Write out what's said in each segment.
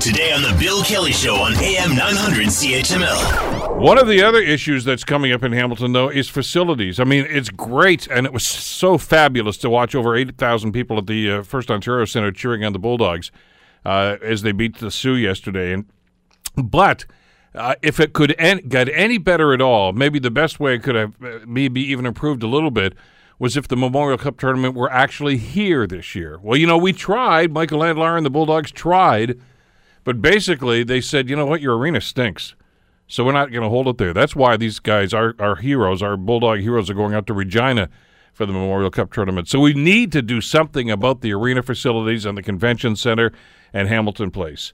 Today on The Bill Kelly Show on AM 900 CHML. One of the other issues that's coming up in Hamilton, though, is facilities. I mean, it's great, and it was so fabulous to watch over 8,000 people at the uh, First Ontario Centre cheering on the Bulldogs uh, as they beat the Soo yesterday. And But uh, if it could en- get any better at all, maybe the best way it could have uh, maybe even improved a little bit was if the Memorial Cup tournament were actually here this year. Well, you know, we tried. Michael Andlauer and the Bulldogs tried, but basically they said, you know what, your arena stinks. So we're not going to hold it there. That's why these guys, our, our heroes, our Bulldog heroes, are going out to Regina for the Memorial Cup tournament. So we need to do something about the arena facilities and the convention center and Hamilton Place.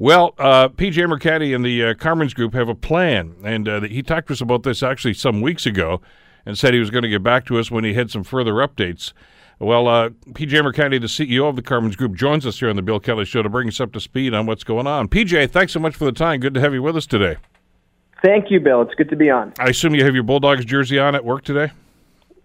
Well, uh, PJ Mercanti and the uh, Carmen's Group have a plan, and uh, he talked to us about this actually some weeks ago and said he was going to get back to us when he had some further updates. Well, uh, PJ Mercanti, the CEO of the Carmen's Group, joins us here on the Bill Kelly Show to bring us up to speed on what's going on. PJ, thanks so much for the time. Good to have you with us today. Thank you, Bill. It's good to be on. I assume you have your Bulldogs jersey on at work today.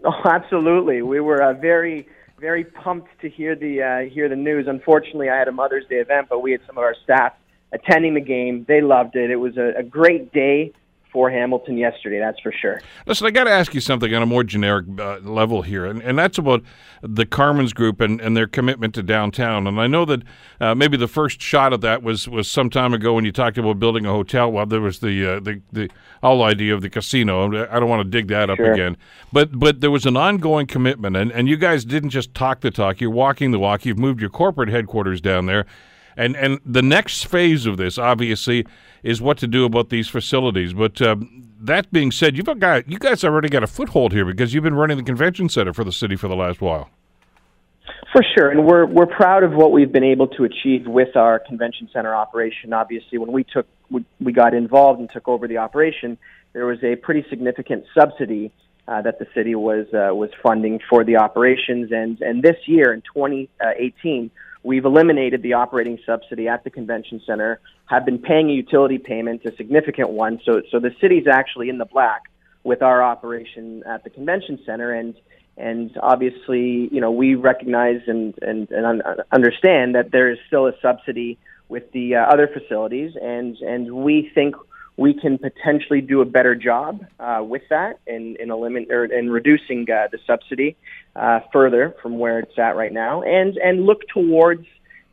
Oh, absolutely. We were uh, very, very pumped to hear the uh, hear the news. Unfortunately, I had a Mother's Day event, but we had some of our staff attending the game. They loved it. It was a, a great day for Hamilton yesterday, that's for sure. Listen, I got to ask you something on a more generic uh, level here, and, and that's about the Carmen's Group and, and their commitment to downtown. And I know that uh, maybe the first shot of that was, was some time ago when you talked about building a hotel. Well, there was the uh, the, the whole idea of the casino. I don't want to dig that up Sure. again, but but there was an ongoing commitment, and, and you guys didn't just talk the talk. You're walking the walk. You've moved your corporate headquarters down there. And and the next phase of this, obviously, is what to do about these facilities. But um, that being said, you've got you guys already got a foothold here because you've been running the convention center for the city for the last while. For sure, and we're we're proud of what we've been able to achieve with our convention center operation. Obviously, when we took we, we got involved and took over the operation, there was a pretty significant subsidy uh, that the city was uh, was funding for the operations, and and this year in 2018, we've eliminated the operating subsidy at the convention center. Have been paying a utility payment, a significant one. So so the city's actually in the black with our operation at the convention center, and and obviously, you know, we recognize and and, and un- understand that there is still a subsidy with the uh, other facilities, and and we think we can potentially do a better job uh, with that in in or in reducing uh, the subsidy uh, further from where it's at right now, and and look towards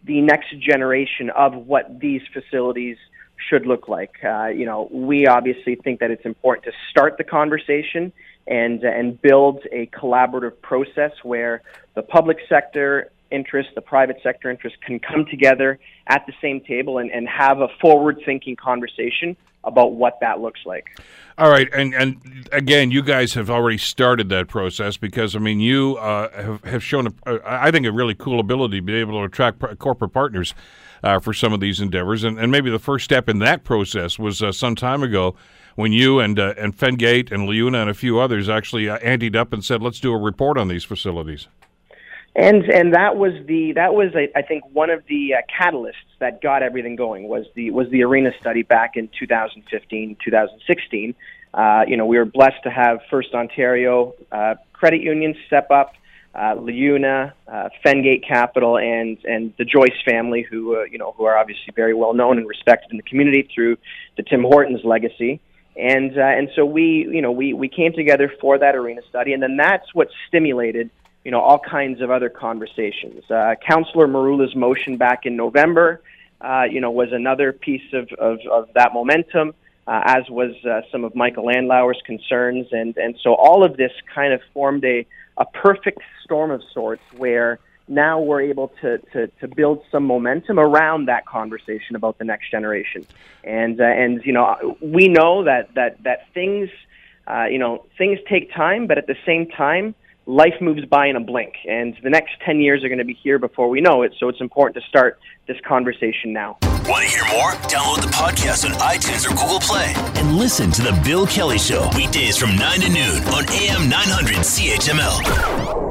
the next generation of what these facilities should look like. Uh, you know, we obviously think that it's important to start the conversation and and build a collaborative process where the public sector interest, the private sector interest can come together at the same table and, and have a forward thinking conversation about what that looks like. All right, and and again, you guys have already started that process because I mean, you uh, have have shown, I think, a really cool ability to be able to attract corporate partners uh, for some of these endeavors, and, and maybe the first step in that process was uh, some time ago when you and uh, and Fengate and LIUNA and a few others actually uh, anteed up and said, "Let's do a report on these facilities." And and that was the that was I think one of the uh, catalysts that got everything going was the was the arena study back in 2015 2016 uh, you know we were blessed to have First Ontario uh, Credit Union step up uh, LIUNA uh, Fengate Capital and and the Joyce family who uh, you know who are obviously very well known and respected in the community through the Tim Hortons legacy. And uh, and so we you know we we came together for that arena study and then that's what stimulated you know, all kinds of other conversations. Uh, Councillor Merulla's motion back in November, uh, you know, was another piece of, of, of that momentum, uh, as was uh, some of Michael Andlauer's concerns. And, and so all of this kind of formed a, a perfect storm of sorts where now we're able to, to, to build some momentum around that conversation about the next generation. And, uh, and you know, we know that, that, that things, uh, you know, things take time, but at the same time, life moves by in a blink, and the next 10 years are going to be here before we know it. So it's important to start this conversation now. Want to hear more? Download the podcast on iTunes or Google Play and listen to The Bill Kelly Show weekdays from 9 to noon on AM 900 CHML.